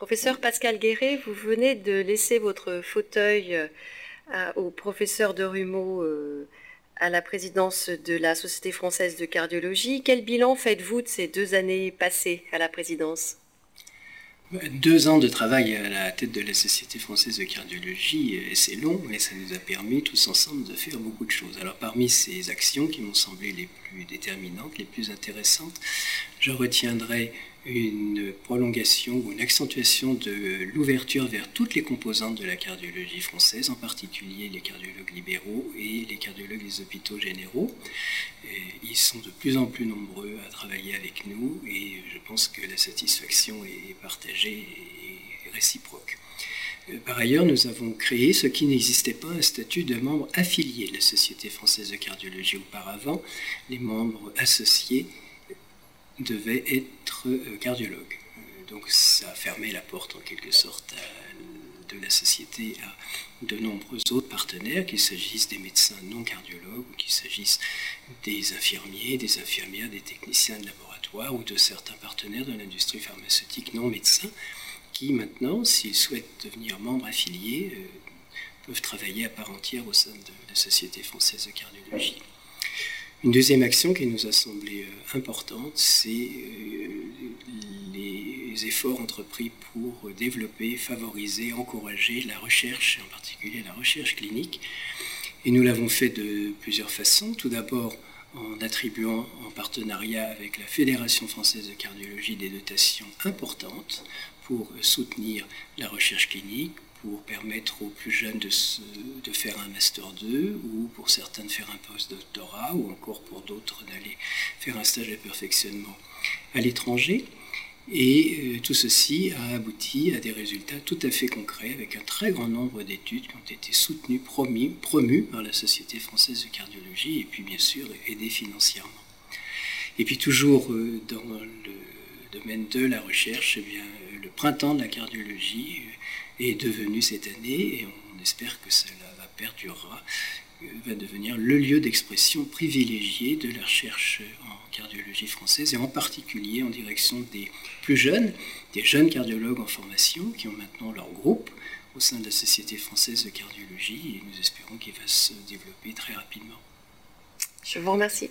Professeur Pascal Guéret, vous venez de laisser votre fauteuil euh, au professeur de Rumeau euh, à la présidence de la Société française de cardiologie. Quel bilan faites-vous de ces deux années passées à la présidence? Deux ans de travail à la tête de la Société française de cardiologie, euh, c'est long, mais ça nous a permis tous ensemble de faire beaucoup de choses. Alors parmi ces actions qui m'ont semblé les plus déterminantes, les plus intéressantes, je retiendrai une prolongation ou une accentuation de l'ouverture vers toutes les composantes de la cardiologie française, en particulier les cardiologues libéraux et les cardiologues des hôpitaux généraux. ils sont de plus en plus nombreux à travailler avec nous et je pense que la satisfaction est partagée et réciproque. Euh, par ailleurs, nous avons créé ce qui n'existait pas, un statut de membre affilié de la Société française de cardiologie auparavant. Les membres associés devait être euh, cardiologue. Donc ça a fermé la porte en quelque sorte de la société à de nombreux autres partenaires, qu'il s'agisse des médecins non cardiologues ou qu'il s'agisse des infirmiers, des infirmières, des techniciens de laboratoire ou de certains partenaires de l'industrie pharmaceutique non médecins qui maintenant, s'ils souhaitent devenir membres affiliés, euh, peuvent travailler à part entière au sein de la Société française de cardiologie. Une deuxième action qui nous a semblé euh, importante, c'est euh, les efforts entrepris pour développer, favoriser, encourager la recherche, en particulier la recherche clinique. Et nous l'avons fait de plusieurs façons. Tout d'abord en attribuant en partenariat avec la Fédération française de cardiologie des dotations importantes pour soutenir la recherche clinique, pour permettre aux plus jeunes de, de, faire un Master 2 ou pour certains de faire un post-doctorat ou encore pour d'autres d'aller faire un stage de perfectionnement à l'étranger. Et euh, tout ceci a abouti à des résultats tout à fait concrets avec un très grand nombre d'études qui ont été soutenues, promues, promues par la Société française de cardiologie et puis bien sûr aidées financièrement. Et puis toujours euh, dans le domaine de la recherche, eh bien, le printemps de la cardiologie est devenu cette année, et on espère que cela va perdurera, euh, va devenir le lieu d'expression privilégié de la recherche en cardiologie française, et en particulier en direction des plus jeunes, des jeunes cardiologues en formation qui ont maintenant leur groupe au sein de la Société française de cardiologie, et nous espérons qu'il va se développer très rapidement. Je vous remercie.